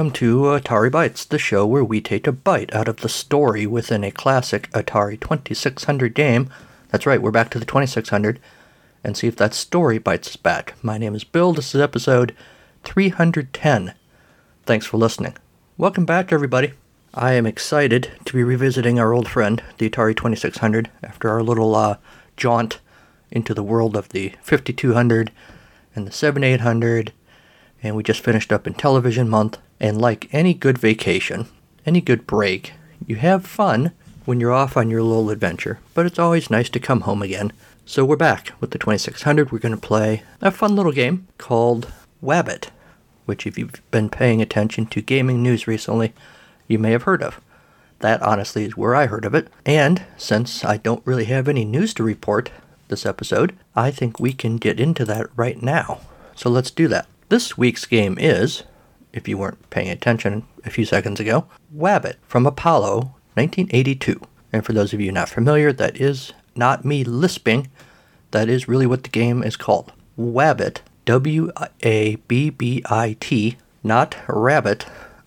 Welcome to Atari Bytes, the show where we take a bite out of the story within a classic Atari 2600 game. That's right, we're back to the 2600, and see if that story bites us back. My name is Bill, this is episode 310. Thanks for listening. Welcome back, everybody. I am excited to be revisiting our old friend, the Atari 2600, after our little uh, jaunt into the world of the 5200 and the 7800 and we just finished up in television month. And like any good vacation, any good break, you have fun when you're off on your little adventure, but it's always nice to come home again. So we're back with the 2600. We're going to play a fun little game called Wabbit, which, if you've been paying attention to gaming news recently, you may have heard of. That honestly is where I heard of it. And since I don't really have any news to report this episode, I think we can get into that right now. So let's do that. This week's game is, if you weren't paying attention a few seconds ago, Wabbit from Apollo 1982. And for those of you not familiar, that is not me lisping. That is really what the game is called. Wabbit, W A B B I T, not rabbit,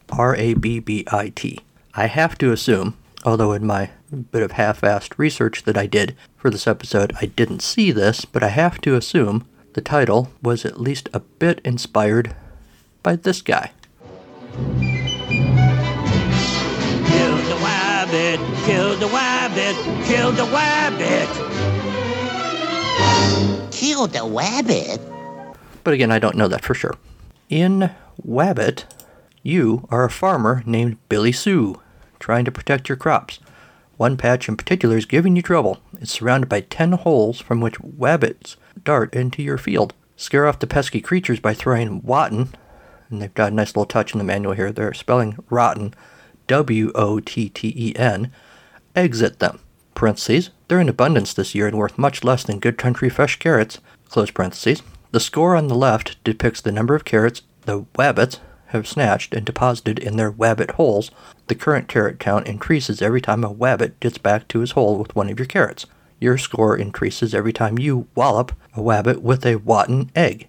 R A B B I T. I have to assume, although in my bit of half assed research that I did for this episode, I didn't see this, but I have to assume the title was at least a bit inspired by this guy. Kill the wabbit, kill the wabbit, kill the wabbit. Kill the wabbit? But again, I don't know that for sure. In Wabbit, you are a farmer named Billy Sue, trying to protect your crops. One patch in particular is giving you trouble. It's surrounded by ten holes from which wabbits dart into your field. Scare off the pesky creatures by throwing Wotten, and they've got a nice little touch in the manual here. They're spelling rotten, W O T T E N. Exit them. Parentheses. They're in abundance this year and worth much less than good country fresh carrots. Close parentheses. The score on the left depicts the number of carrots the wabbits have snatched and deposited in their wabbit holes. The current carrot count increases every time a wabbit gets back to his hole with one of your carrots. Your score increases every time you wallop a wabbit with a Wotten egg.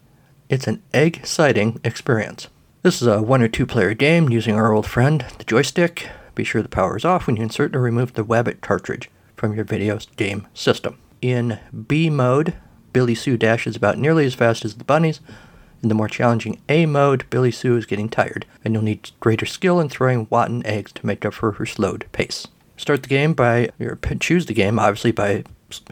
It's an egg sighting experience. This is a one or two player game using our old friend, the joystick. Be sure the power is off when you insert or remove the Wabbit cartridge from your video game system. In B mode, Billy Sue dashes about nearly as fast as the bunnies. In the more challenging A mode, Billy Sue is getting tired, and you'll need greater skill in throwing Wotten eggs to make up for her slowed pace. Start the game by, or choose the game, obviously, by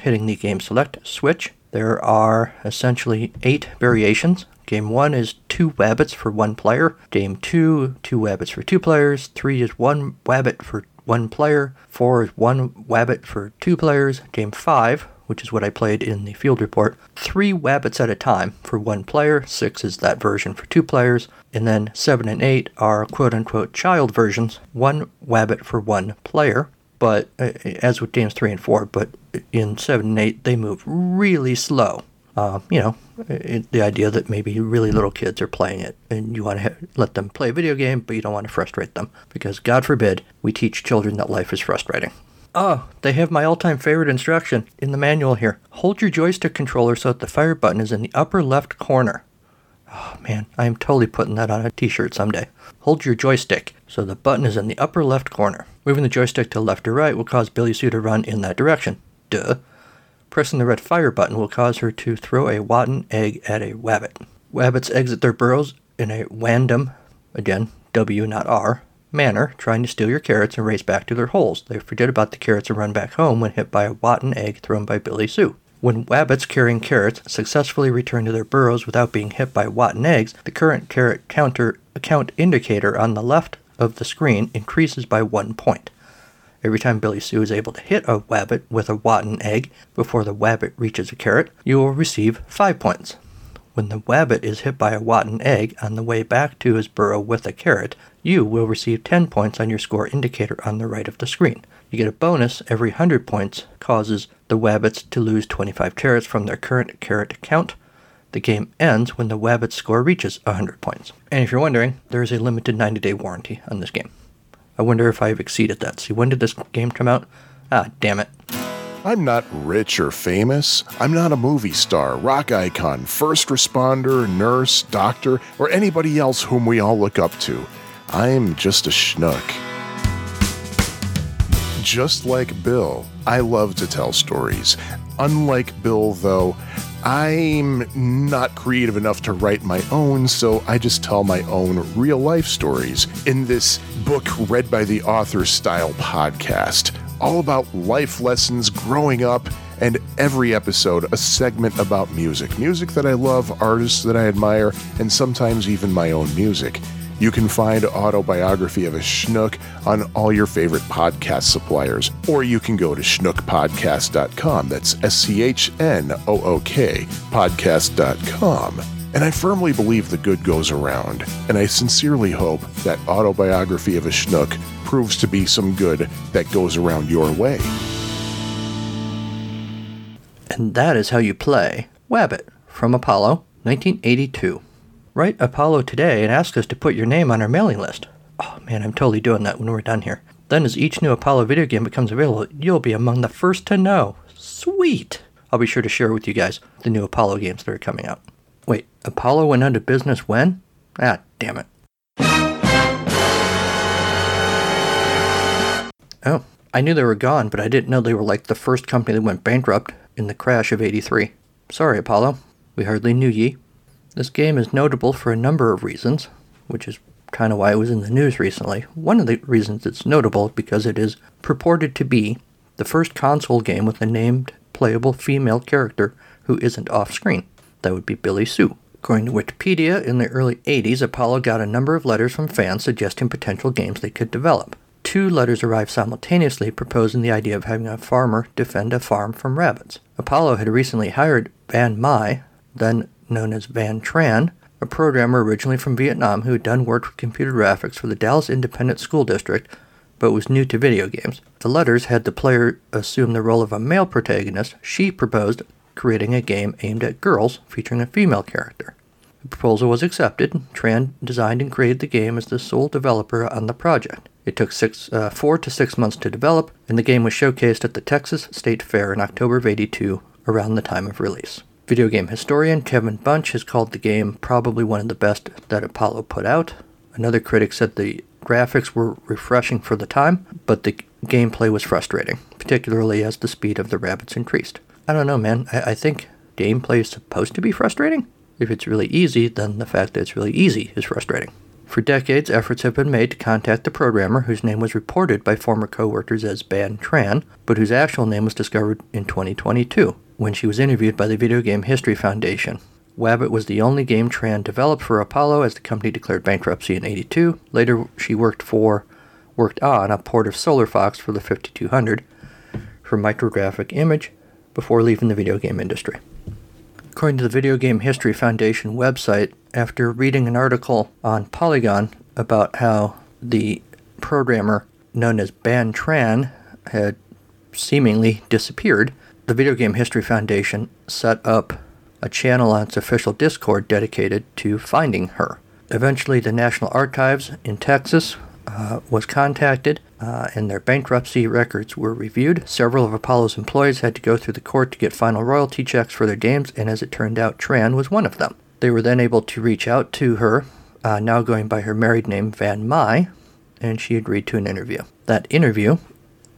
hitting the game select switch. There are essentially eight variations. Game one is two wabbits for one player. Game two, two wabbits for two players. Three is one wabbit for one player. Four is one wabbit for two players. Game five, which is what I played in the field report, three wabbits at a time for one player. Six is that version for two players. And then seven and eight are quote unquote child versions, one wabbit for one player but uh, as with games three and four, but in seven and eight they move really slow. Uh, you know, it, the idea that maybe really little kids are playing it and you want to ha- let them play a video game, but you don't want to frustrate them because God forbid we teach children that life is frustrating. Oh, they have my all-time favorite instruction in the manual here. Hold your joystick controller so that the fire button is in the upper left corner. Oh man, I am totally putting that on a t-shirt someday. Hold your joystick so the button is in the upper left corner. Moving the joystick to left or right will cause Billy Sue to run in that direction. Duh. Pressing the red fire button will cause her to throw a Wotten egg at a wabbit. Wabbits exit their burrows in a random, again, W not R, manner, trying to steal your carrots and race back to their holes. They forget about the carrots and run back home when hit by a Wotten egg thrown by Billy Sue. When wabbits carrying carrots successfully return to their burrows without being hit by Wotten eggs, the current carrot counter count indicator on the left of the screen increases by one point. Every time Billy Sue is able to hit a wabbit with a Wotten egg before the wabbit reaches a carrot, you will receive 5 points. When the wabbit is hit by a Wotten egg on the way back to his burrow with a carrot, you will receive 10 points on your score indicator on the right of the screen. You get a bonus every 100 points causes the wabbits to lose 25 carrots from their current carrot count. The game ends when the wabbit score reaches 100 points. And if you're wondering, there is a limited 90 day warranty on this game. I wonder if I've exceeded that. See, when did this game come out? Ah, damn it. I'm not rich or famous. I'm not a movie star, rock icon, first responder, nurse, doctor, or anybody else whom we all look up to. I'm just a schnook. Just like Bill, I love to tell stories. Unlike Bill, though, I'm not creative enough to write my own, so I just tell my own real life stories in this book read by the author style podcast, all about life lessons growing up, and every episode a segment about music. Music that I love, artists that I admire, and sometimes even my own music. You can find Autobiography of a Schnook on all your favorite podcast suppliers, or you can go to schnookpodcast.com. That's S C H N O O K podcast.com. And I firmly believe the good goes around, and I sincerely hope that Autobiography of a Schnook proves to be some good that goes around your way. And that is how you play Wabbit from Apollo, 1982. Write Apollo today and ask us to put your name on our mailing list. Oh man, I'm totally doing that when we're done here. Then, as each new Apollo video game becomes available, you'll be among the first to know. Sweet! I'll be sure to share with you guys the new Apollo games that are coming out. Wait, Apollo went out of business when? Ah, damn it. Oh, I knew they were gone, but I didn't know they were like the first company that went bankrupt in the crash of 83. Sorry, Apollo. We hardly knew ye. This game is notable for a number of reasons, which is kind of why it was in the news recently. One of the reasons it's notable because it is purported to be the first console game with a named playable female character who isn't off screen. That would be Billy Sue. According to Wikipedia, in the early 80s, Apollo got a number of letters from fans suggesting potential games they could develop. Two letters arrived simultaneously proposing the idea of having a farmer defend a farm from rabbits. Apollo had recently hired Van Mai, then known as Van Tran, a programmer originally from Vietnam who had done work with computer graphics for the Dallas Independent School District but was new to video games. The letters had the player assume the role of a male protagonist. She proposed creating a game aimed at girls featuring a female character. The proposal was accepted. Tran designed and created the game as the sole developer on the project. It took six, uh, four to six months to develop, and the game was showcased at the Texas State Fair in October of 82, around the time of release. Video game historian Kevin Bunch has called the game probably one of the best that Apollo put out. Another critic said the graphics were refreshing for the time, but the gameplay was frustrating, particularly as the speed of the rabbits increased. I don't know, man. I, I think gameplay is supposed to be frustrating. If it's really easy, then the fact that it's really easy is frustrating. For decades, efforts have been made to contact the programmer, whose name was reported by former coworkers as Ban Tran, but whose actual name was discovered in 2022 when she was interviewed by the Video Game History Foundation. Wabbit was the only game Tran developed for Apollo as the company declared bankruptcy in 82. Later, she worked for worked on a port of Solar Fox for the 5200 for Micrographic Image before leaving the video game industry. According to the Video Game History Foundation website, after reading an article on Polygon about how the programmer known as Ban Tran had seemingly disappeared, the Video Game History Foundation set up a channel on its official Discord dedicated to finding her. Eventually, the National Archives in Texas uh, was contacted uh, and their bankruptcy records were reviewed. Several of Apollo's employees had to go through the court to get final royalty checks for their games, and as it turned out, Tran was one of them. They were then able to reach out to her, uh, now going by her married name Van Mai, and she agreed to an interview. That interview,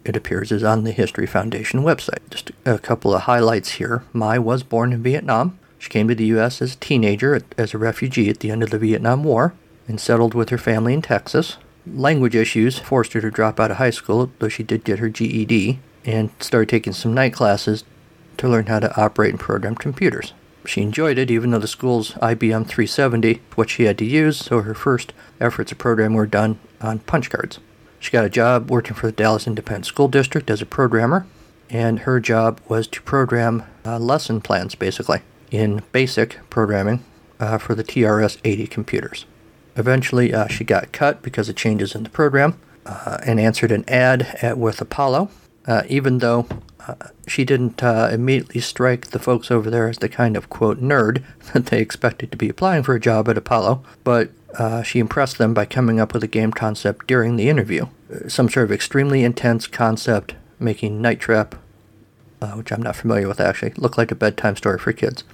it appears, is on the History Foundation website. Just a couple of highlights here. Mai was born in Vietnam. She came to the U.S. as a teenager, as a refugee at the end of the Vietnam War, and settled with her family in Texas language issues forced her to drop out of high school, though she did get her GED, and started taking some night classes to learn how to operate and program computers. She enjoyed it, even though the school's IBM 370 what she had to use, so her first efforts at programming were done on punch cards. She got a job working for the Dallas Independent School District as a programmer, and her job was to program uh, lesson plans, basically, in BASIC programming uh, for the TRS 80 computers. Eventually, uh, she got cut because of changes in the program uh, and answered an ad at, with Apollo, uh, even though uh, she didn't immediately strike the folks over there as the kind of quote nerd that they expected to be applying for a job at Apollo, but uh, she impressed them by coming up with a game concept during the interview. Some sort of extremely intense concept making Night Trap, which I'm not familiar with actually, look like a bedtime story for kids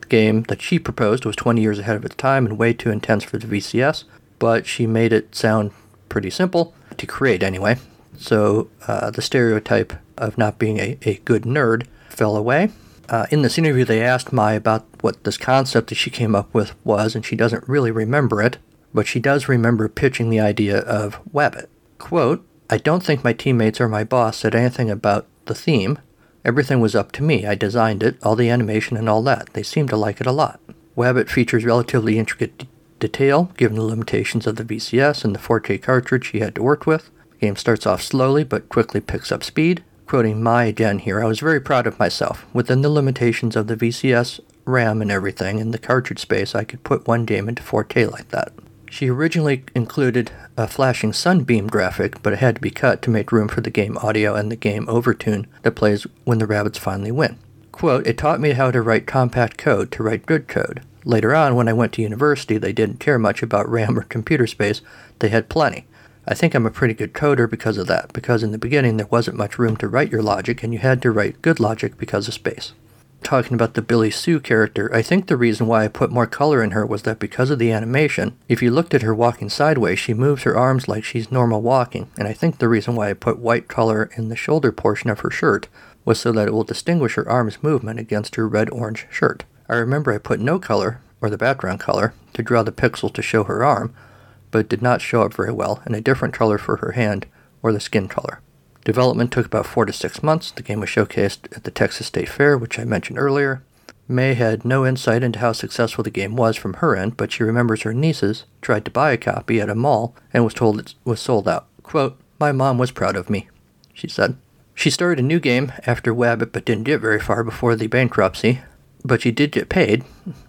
The game that she proposed was 20 years ahead of its time and way too intense for the VCS. but she made it sound pretty simple to create anyway. So uh, the stereotype of not being a, a good nerd fell away. Uh, in this interview, they asked Mai about what this concept that she came up with was, and she doesn't really remember it, but she does remember pitching the idea of Wabbit. Quote, I don't think my teammates or my boss said anything about the theme. Everything was up to me. I designed it, all the animation and all that. They seemed to like it a lot. Wabbit features relatively intricate d- detail, given the limitations of the VCS and the 4K cartridge she had to work with. The game starts off slowly, but quickly picks up speed. Quoting Mai again here, I was very proud of myself. Within the limitations of the VCS, RAM, and everything, and the cartridge space, I could put one game into 4K like that. She originally included a flashing sunbeam graphic, but it had to be cut to make room for the game audio and the game overtune that plays when the rabbits finally win. Quote, it taught me how to write compact code to write good code. Later on, when I went to university, they didn't care much about RAM or computer space, they had plenty. I think I'm a pretty good coder because of that, because in the beginning there wasn't much room to write your logic, and you had to write good logic because of space. Talking about the Billy Sue character, I think the reason why I put more color in her was that because of the animation, if you looked at her walking sideways, she moves her arms like she's normal walking, and I think the reason why I put white color in the shoulder portion of her shirt was so that it will distinguish her arm's movement against her red orange shirt. I remember I put no color, or the background color, to draw the pixel to show her arm, but did not show up very well, and a different color for her hand, or the skin color. Development took about four to six months. The game was showcased at the Texas State Fair, which I mentioned earlier. Mai had no insight into how successful the game was from her end, but she remembers her nieces tried to buy a copy at a mall and was told it was sold out. Quote, My mom was proud of me, she said. She started a new game after Wabbit but didn't get very far before the bankruptcy, but she did get paid.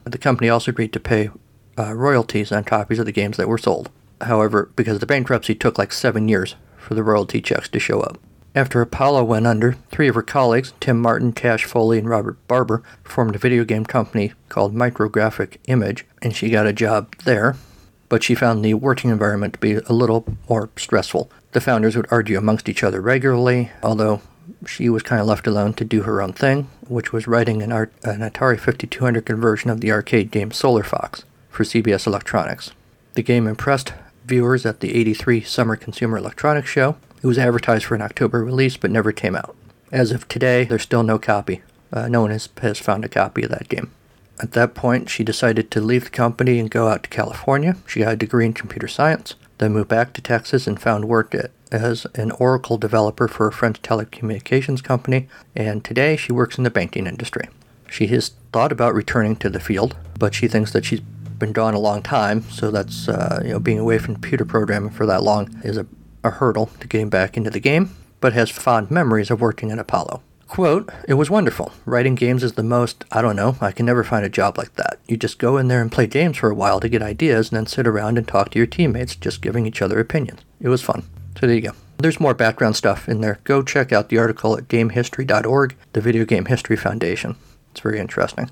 The company also agreed to pay uh, royalties on copies of the games that were sold. However, because the bankruptcy took like seven years for the royalty checks to show up. After Apollo went under, three of her colleagues, Tim Martin, Cash Foley, and Robert Barber, formed a video game company called Micrographic Image, and she got a job there. But she found the working environment to be a little more stressful. The founders would argue amongst each other regularly, although she was kind of left alone to do her own thing, which was writing an, art, an Atari 5200 conversion of the arcade game Solar Fox for CBS Electronics. The game impressed viewers at the 83 Summer Consumer Electronics Show. It was advertised for an October release but never came out. As of today, there's still no copy. Uh, no one has, has found a copy of that game. At that point, she decided to leave the company and go out to California. She got a degree in computer science, then moved back to Texas and found work at, as an Oracle developer for a French telecommunications company, and today she works in the banking industry. She has thought about returning to the field, but she thinks that she's been gone a long time, so that's uh, you know being away from computer programming for that long is a, a hurdle to getting back into the game. But has fond memories of working at Apollo. Quote, it was wonderful. Writing games is the most, I don't know, I can never find a job like that. You just go in there and play games for a while to get ideas and then sit around and talk to your teammates, just giving each other opinions. It was fun. So there you go. There's more background stuff in there. Go check out the article at gamehistory.org, the Video Game History Foundation. It's very interesting.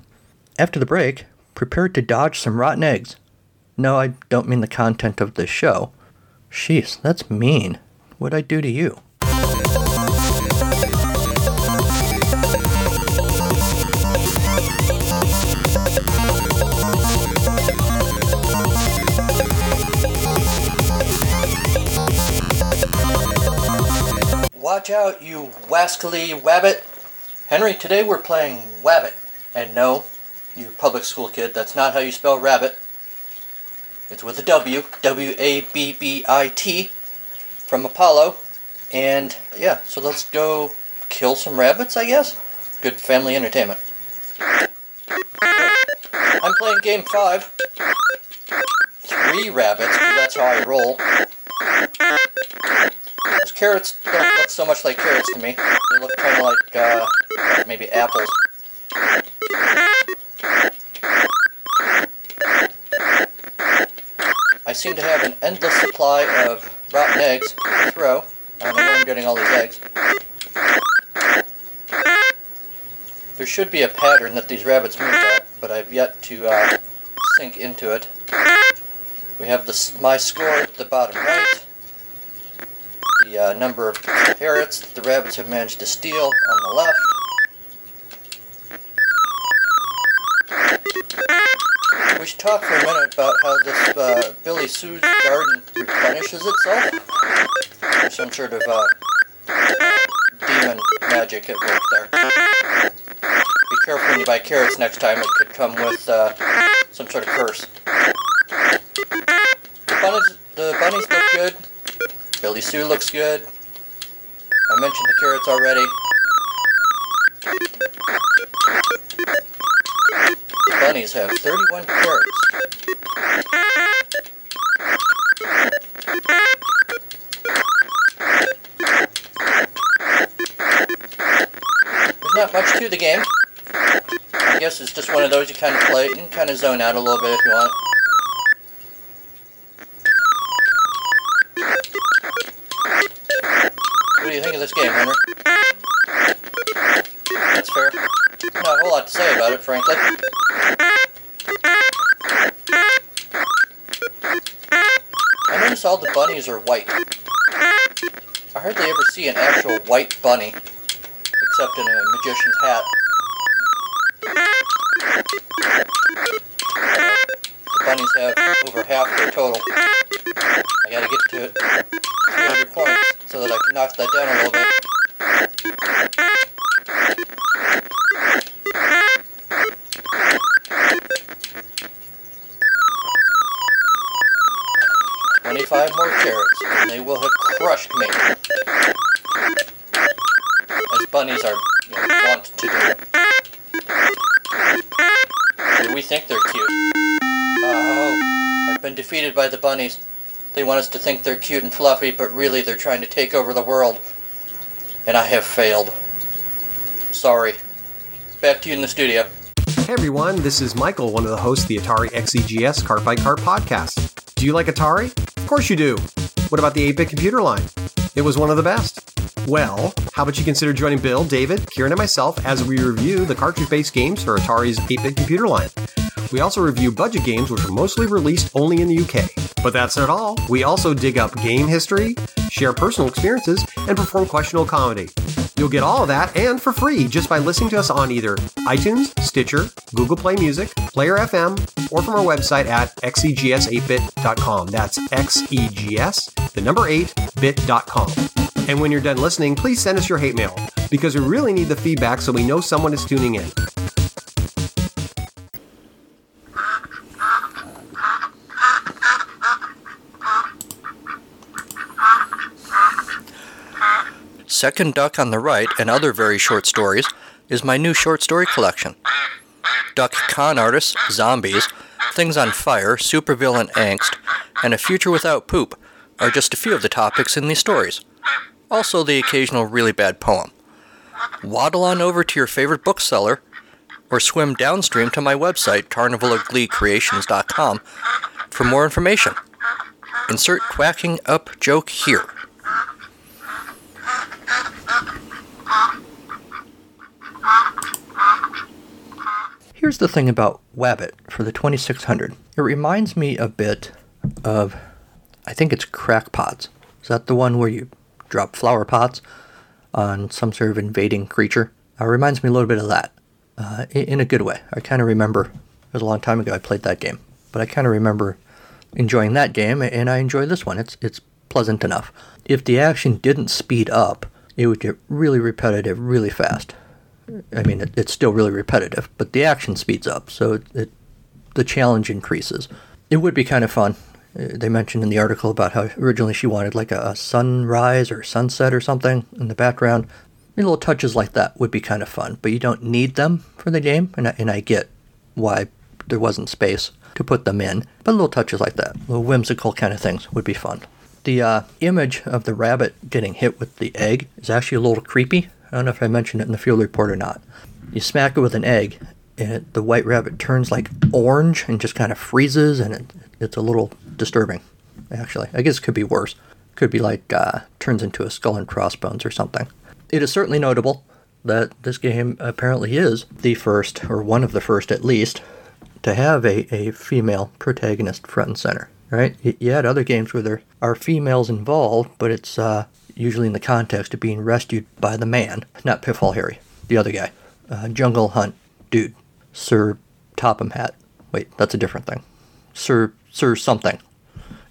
After the break, prepare to dodge some rotten eggs. No, I don't mean the content of this show. Sheesh, that's mean. What'd I do to you? Watch out, you wascally wabbit. Henry, today we're playing Wabbit. And no, you public school kid, that's not how you spell rabbit. It's with a W, W A B B I T, from Apollo. And yeah, so let's go kill some rabbits, I guess? Good family entertainment. I'm playing game five. Three rabbits, that's how I roll. Those carrots don't look so much like carrots to me. They look kind of like, uh, like maybe apples. Seem to have an endless supply of rotten eggs to throw. I don't know where I'm getting all these eggs. There should be a pattern that these rabbits move at, but I've yet to uh, sink into it. We have the, my score at the bottom right, the uh, number of carrots the rabbits have managed to steal on the left. Talk for a minute about how this uh, Billy Sue's garden replenishes itself. There's some sort of uh, demon magic at work there. Be careful when you buy carrots next time. It could come with uh, some sort of curse. The bunnies, the bunnies look good. Billy Sue looks good. I mentioned the carrots already. Bunnies have 31 carrots. To the game. I guess it's just one of those you kind of play and kind of zone out a little bit if you want. What do you think of this game, Henry? That's fair. Not a whole lot to say about it, frankly. I notice all the bunnies are white. I hardly ever see an actual white bunny, except in a magician's hat. The bunnies have over half their total. I gotta get to it. 300 points so that I can knock that down a little bit. Twenty-five more carrots, and they will have crushed me. Bunnies are you know, wont to do. Do we think they're cute? Oh, I've been defeated by the bunnies. They want us to think they're cute and fluffy, but really they're trying to take over the world. And I have failed. Sorry. Back to you in the studio. Hey everyone, this is Michael, one of the hosts of the Atari XEGS Cart by Cart podcast. Do you like Atari? Of course you do. What about the 8 bit computer line? It was one of the best. Well, how about you consider joining Bill, David, Kieran, and myself as we review the cartridge based games for Atari's 8 bit computer line? We also review budget games which are mostly released only in the UK. But that's not all. We also dig up game history, share personal experiences, and perform questionable comedy. You'll get all of that and for free just by listening to us on either iTunes, Stitcher, Google Play Music, Player FM, or from our website at xegs8bit.com. That's xegs, the number 8bit.com. And when you're done listening, please send us your hate mail because we really need the feedback so we know someone is tuning in. Second Duck on the Right and Other Very Short Stories is my new short story collection. Duck con artists, zombies, things on fire, supervillain angst, and a future without poop are just a few of the topics in these stories. Also, the occasional really bad poem. Waddle on over to your favorite bookseller or swim downstream to my website, carnivalofgleecreations.com, for more information. Insert quacking up joke here. Here's the thing about Wabbit for the 2600. It reminds me a bit of, I think it's crackpots. Is that the one where you drop flower pots on some sort of invading creature? Uh, it reminds me a little bit of that, uh, in, in a good way. I kind of remember, it was a long time ago I played that game, but I kind of remember enjoying that game, and I enjoy this one. It's, it's pleasant enough. If the action didn't speed up, it would get really repetitive really fast. I mean, it, it's still really repetitive, but the action speeds up, so it, it, the challenge increases. It would be kind of fun. Uh, They mentioned in the article about how originally she wanted like a, a sunrise or sunset or something in the background. Little touches like that would be kind of fun, but you don't need them for the game, and I, and I get why there wasn't space to put them in. But little touches like that, little whimsical kind of things would be fun. The uh, image of the rabbit getting hit with the egg is actually a little creepy. I don't know if I mentioned it in the field report or not. You smack it with an egg, and it, the white rabbit turns like orange and just kind of freezes, and it, it's a little disturbing, actually. I guess it could be worse. Could be like uh, turns into a skull and crossbones or something. It is certainly notable that this game apparently is the first, or one of the first at least, to have a, a female protagonist front and center. Right? You had other games where there are females involved, but it's uh, usually in the context of being rescued by the man, not Pitfall Harry, the other guy, uh, Jungle Hunt dude, Sir Topham Hatt, Wait, that's a different thing. Sir Sir something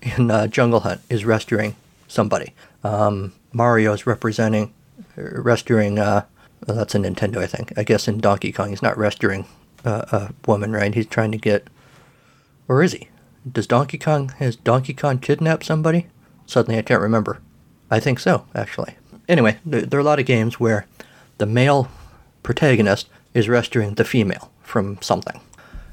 in uh, Jungle Hunt is rescuing somebody. Um, Mario is representing uh, rescuing. Uh, well, that's a Nintendo, I think. I guess in Donkey Kong, he's not rescuing uh, a woman, right? He's trying to get, or is he? Does Donkey Kong has Donkey Kong kidnapped somebody? Suddenly, I can't remember. I think so, actually. Anyway, there are a lot of games where the male protagonist is rescuing the female from something.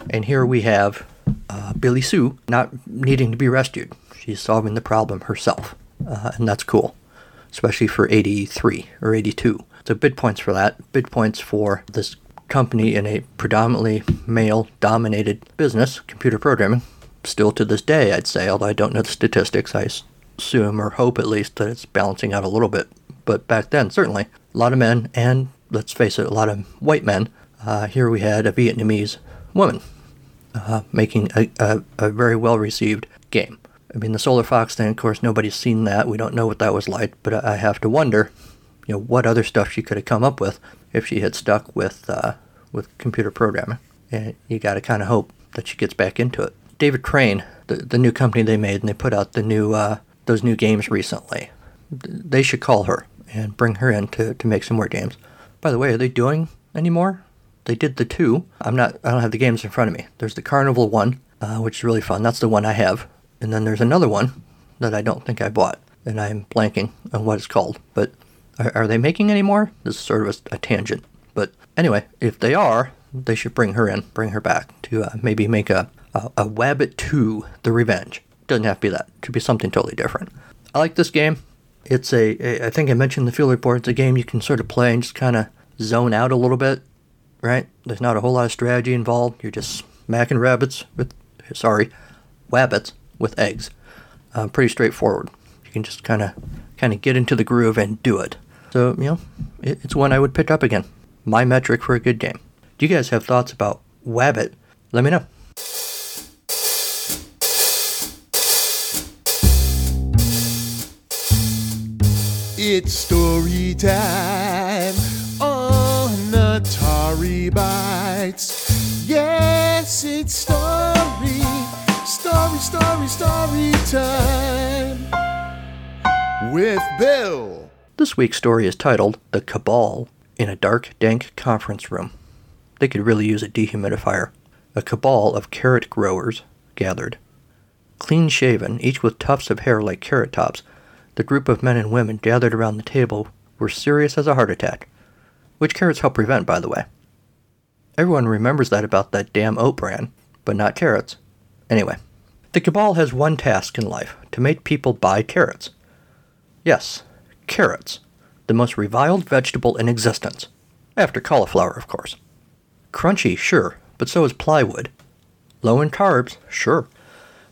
And here we have uh, Billy Sue not needing to be rescued. She's solving the problem herself. Uh, and that's cool, especially for 83 or 82. So bid points for that. Bid points for this company in a predominantly male dominated business, computer programming. Still to this day, I'd say, although I don't know the statistics, I assume or hope at least that it's balancing out a little bit. But back then, certainly, a lot of men, and let's face it, a lot of white men. Uh, here we had a Vietnamese woman uh, making a, a, a very well received game. I mean, the Solar Fox thing, of course, nobody's seen that. We don't know what that was like, but I have to wonder, you know, what other stuff she could have come up with if she had stuck with uh, with computer programming. And you got to kind of hope that she gets back into it. David Crane, the, the new company they made, and they put out the new uh, those new games recently. They should call her and bring her in to, to make some more games. By the way, are they doing any more? They did the two. I'm not. I don't have the games in front of me. There's the Carnival one, uh, which is really fun. That's the one I have. And then there's another one that I don't think I bought, and I'm blanking on what it's called. But are, are they making any more? This is sort of a, a, tangent. But anyway, if they are, they should bring her in, bring her back to uh, maybe make a, a, a Wabbit 2 The Revenge. Doesn't have to be that. Could be something totally different. I like this game. It's a, a I think I mentioned the field report. It's a game you can sort of play and just kind of zone out a little bit, right? There's not a whole lot of strategy involved. You're just smacking rabbits with, sorry, wabbits with eggs. Uh, pretty straightforward. You can just kind of kind of get into the groove and do it. So you know, it, it's one I would pick up again. My metric for a good game. Do you guys have thoughts about Wabbit? Let me know. It's story time Atari Bytes. Yes, it's story, story, story, story time with Bill. This week's story is titled The Cabal in a Dark, Dank Conference Room. They could really use a dehumidifier. A cabal of carrot growers gathered. Clean shaven, each with tufts of hair like carrot tops, the group of men and women gathered around the table were serious as a heart attack, which carrots help prevent, by the way. Everyone remembers that about that damn oat bran, but not carrots. Anyway, the cabal has one task in life to make people buy carrots. Yes, carrots, the most reviled vegetable in existence. After cauliflower, of course. Crunchy, sure, but so is plywood. Low in carbs, sure.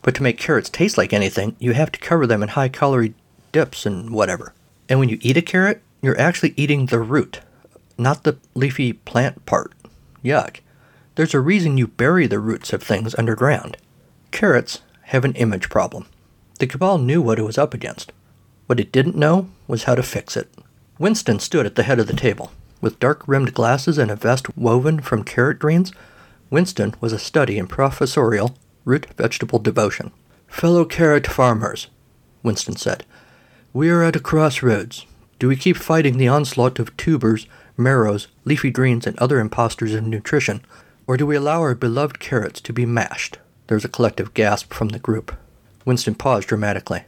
But to make carrots taste like anything, you have to cover them in high calorie dips and whatever. And when you eat a carrot, you're actually eating the root, not the leafy plant part. Yuck. There's a reason you bury the roots of things underground. Carrots have an image problem. The Cabal knew what it was up against. What it didn't know was how to fix it. Winston stood at the head of the table. With dark rimmed glasses and a vest woven from carrot greens, Winston was a study in professorial root vegetable devotion. Fellow carrot farmers, Winston said, we are at a crossroads. Do we keep fighting the onslaught of tubers, marrows, leafy greens, and other impostors of nutrition, or do we allow our beloved carrots to be mashed? There was a collective gasp from the group. Winston paused dramatically.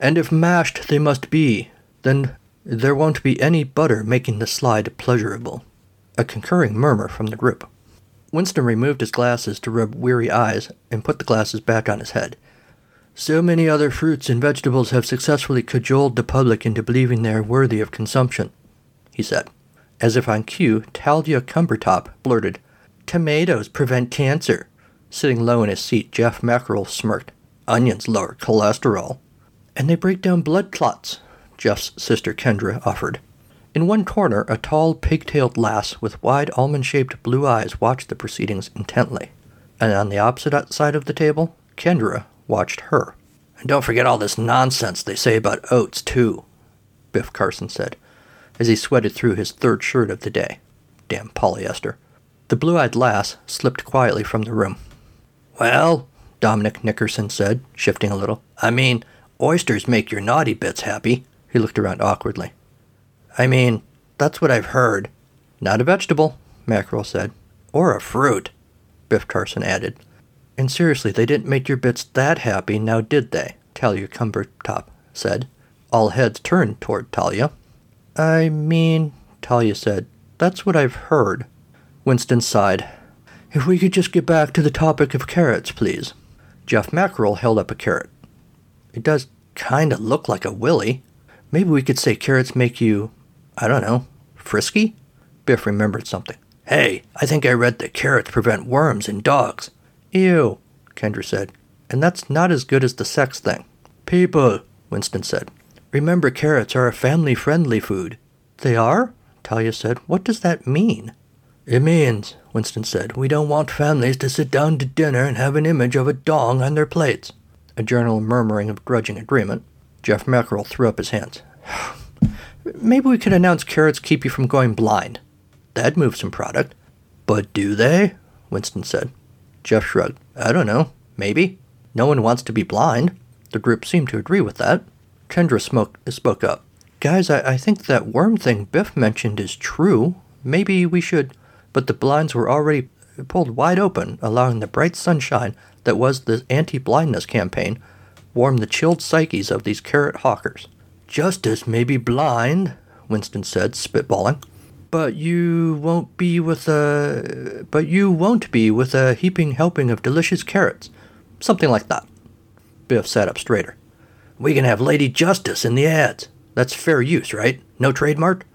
And if mashed they must be, then there won't be any butter making the slide pleasurable. A concurring murmur from the group. Winston removed his glasses to rub weary eyes and put the glasses back on his head. So many other fruits and vegetables have successfully cajoled the public into believing they are worthy of consumption, he said. As if on cue, Talia Cumbertop blurted, Tomatoes prevent cancer. Sitting low in his seat, Jeff Mackerel smirked. Onions lower cholesterol. And they break down blood clots, Jeff's sister Kendra offered. In one corner, a tall, pigtailed lass with wide almond shaped blue eyes watched the proceedings intently. And on the opposite side of the table, Kendra watched her. And don't forget all this nonsense they say about oats, too, Biff Carson said, as he sweated through his third shirt of the day. Damn polyester. The blue eyed lass slipped quietly from the room. Well, Dominic Nickerson said, shifting a little. I mean, oysters make your naughty bits happy. He looked around awkwardly. I mean, that's what I've heard. Not a vegetable, Mackerel said. Or a fruit, Biff Carson added. And seriously, they didn't make your bits that happy, now did they? Talia Cumbertop said. All heads turned toward Talia. I mean, Talia said, that's what I've heard. Winston sighed. If we could just get back to the topic of carrots, please. Jeff Mackerel held up a carrot. It does kind of look like a willy. Maybe we could say carrots make you, I don't know, frisky? Biff remembered something. Hey, I think I read that carrots prevent worms in dogs. Ew, Kendra said. And that's not as good as the sex thing. People, Winston said. Remember, carrots are a family friendly food. They are? Talia said. What does that mean? It means, Winston said, we don't want families to sit down to dinner and have an image of a dong on their plates. A general murmuring of grudging agreement. Jeff Mackerel threw up his hands. Maybe we could announce carrots keep you from going blind. That'd move some product. But do they? Winston said. Jeff shrugged. I don't know. Maybe. No one wants to be blind. The group seemed to agree with that. Kendra smoke, spoke up. Guys, I, I think that worm thing Biff mentioned is true. Maybe we should. But the blinds were already pulled wide open, allowing the bright sunshine that was the anti blindness campaign warm the chilled psyches of these carrot hawkers. Justice may be blind, Winston said, spitballing. But you won't be with a but you won't be with a heaping helping of delicious carrots. Something like that. Biff sat up straighter. We can have Lady Justice in the ads. That's fair use, right? No trademark?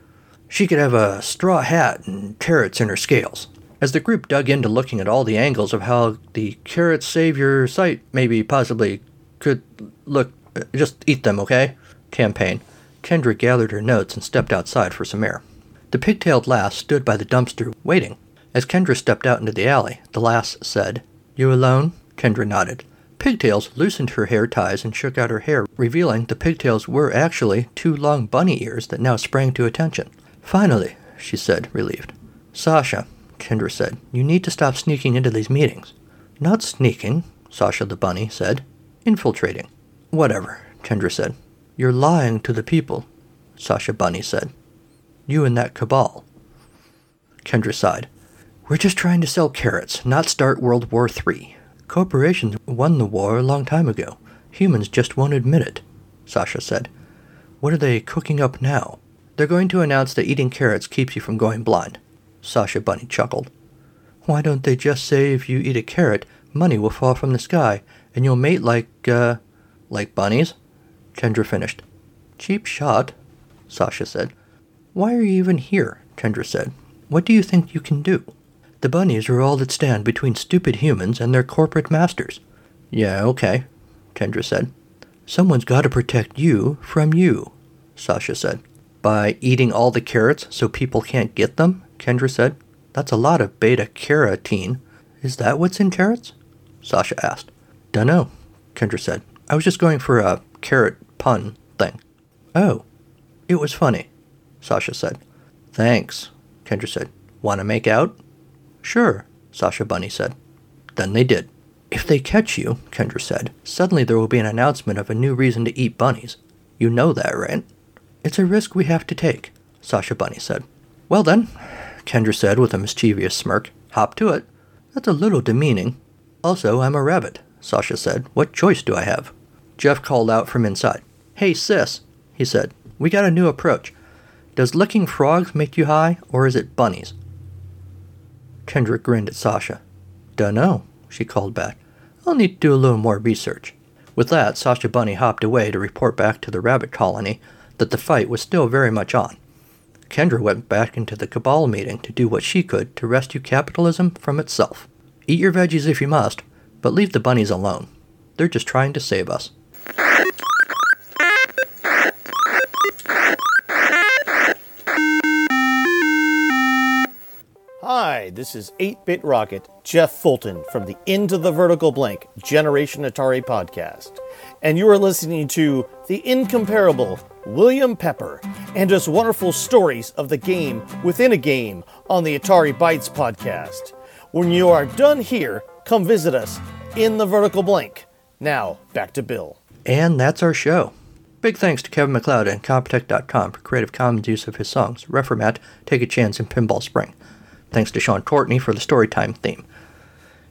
She could have a straw hat and carrots in her scales. As the group dug into looking at all the angles of how the carrot savior site maybe possibly could look, uh, just eat them, okay? Campaign. Kendra gathered her notes and stepped outside for some air. The pigtailed lass stood by the dumpster, waiting. As Kendra stepped out into the alley, the lass said, You alone? Kendra nodded. Pigtails loosened her hair ties and shook out her hair, revealing the pigtails were actually two long bunny ears that now sprang to attention. Finally, she said, relieved. Sasha, Kendra said, you need to stop sneaking into these meetings. Not sneaking, Sasha the bunny said. Infiltrating. Whatever, Kendra said. You're lying to the people, Sasha Bunny said. You and that cabal. Kendra sighed. We're just trying to sell carrots, not start World War III. Corporations won the war a long time ago. Humans just won't admit it, Sasha said. What are they cooking up now? They're going to announce that eating carrots keeps you from going blind. Sasha Bunny chuckled. Why don't they just say if you eat a carrot, money will fall from the sky, and you'll mate like, uh, like bunnies? Kendra finished. Cheap shot, Sasha said. Why are you even here? Kendra said. What do you think you can do? The bunnies are all that stand between stupid humans and their corporate masters. Yeah, okay, Kendra said. Someone's got to protect you from you, Sasha said. By eating all the carrots so people can't get them? Kendra said. That's a lot of beta carotene. Is that what's in carrots? Sasha asked. Dunno, Kendra said. I was just going for a carrot pun thing. Oh, it was funny, Sasha said. Thanks, Kendra said. Want to make out? Sure, Sasha Bunny said. Then they did. If they catch you, Kendra said, suddenly there will be an announcement of a new reason to eat bunnies. You know that, right? It's a risk we have to take, Sasha Bunny said. Well then, Kendra said with a mischievous smirk, hop to it. That's a little demeaning. Also, I'm a rabbit, Sasha said. What choice do I have? Jeff called out from inside. Hey, sis, he said. We got a new approach. Does licking frogs make you high, or is it bunnies? Kendra grinned at Sasha. Dunno, she called back. I'll need to do a little more research. With that, Sasha Bunny hopped away to report back to the rabbit colony that the fight was still very much on. Kendra went back into the Cabal meeting to do what she could to rescue capitalism from itself. Eat your veggies if you must, but leave the bunnies alone. They're just trying to save us. Hi, this is 8 Bit Rocket, Jeff Fulton from the Into the Vertical Blank Generation Atari podcast. And you are listening to the incomparable William Pepper and his wonderful stories of the game within a game on the Atari Bytes podcast. When you are done here, come visit us In the Vertical Blank. Now, back to Bill. And that's our show. Big thanks to Kevin MacLeod and Incompetech.com for Creative Commons use of his songs Reformat, Take a Chance, and Pinball Spring. Thanks to Sean Courtney for the Storytime theme.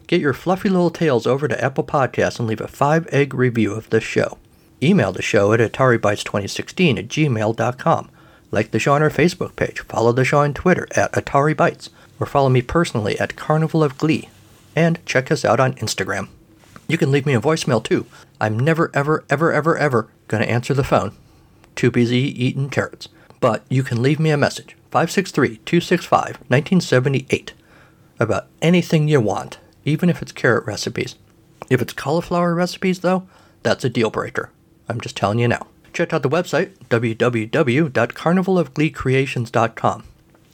Get your fluffy little tails over to Apple Podcasts and leave a five egg review of this show. Email the show at AtariBytes2016 at gmail.com. Like the show on our Facebook page, follow the show on Twitter at Atari Bytes, or follow me personally at Carnival of Glee. And check us out on Instagram. You can leave me a voicemail too. I'm never, ever, ever, ever, ever going to answer the phone. Too busy eating carrots. But you can leave me a message 563 265 1978 about anything you want, even if it's carrot recipes. If it's cauliflower recipes, though, that's a deal breaker. I'm just telling you now. Check out the website, www.carnivalofgleecreations.com,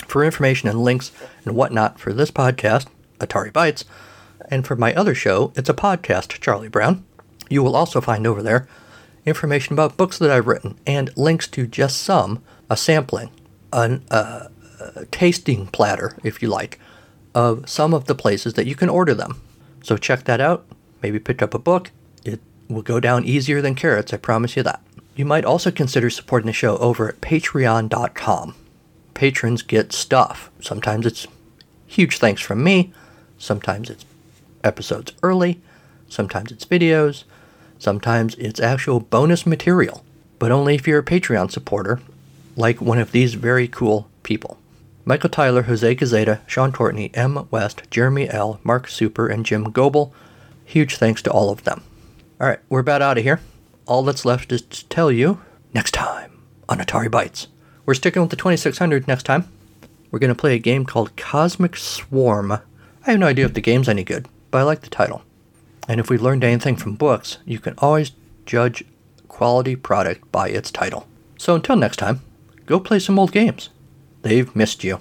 for information and links and whatnot for this podcast, Atari Bytes, and for my other show, it's a podcast, Charlie Brown. You will also find over there information about books that I've written and links to just some, a sampling, an, uh, a tasting platter, if you like, of some of the places that you can order them. So check that out. Maybe pick up a book. It will go down easier than carrots, I promise you that. You might also consider supporting the show over at patreon.com. Patrons get stuff. Sometimes it's huge thanks from me, sometimes it's episodes early, sometimes it's videos, sometimes it's actual bonus material, but only if you're a Patreon supporter, like one of these very cool people. Michael Tyler, Jose Gazeta, Sean Courtney, M. West, Jeremy L., Mark Super, and Jim Goebel. Huge thanks to all of them. All right, we're about out of here. All that's left is to tell you next time on Atari Bytes. We're sticking with the 2600 next time. We're going to play a game called Cosmic Swarm. I have no idea if the game's any good, but I like the title. And if we learned anything from books, you can always judge quality product by its title. So until next time, go play some old games. They've missed you.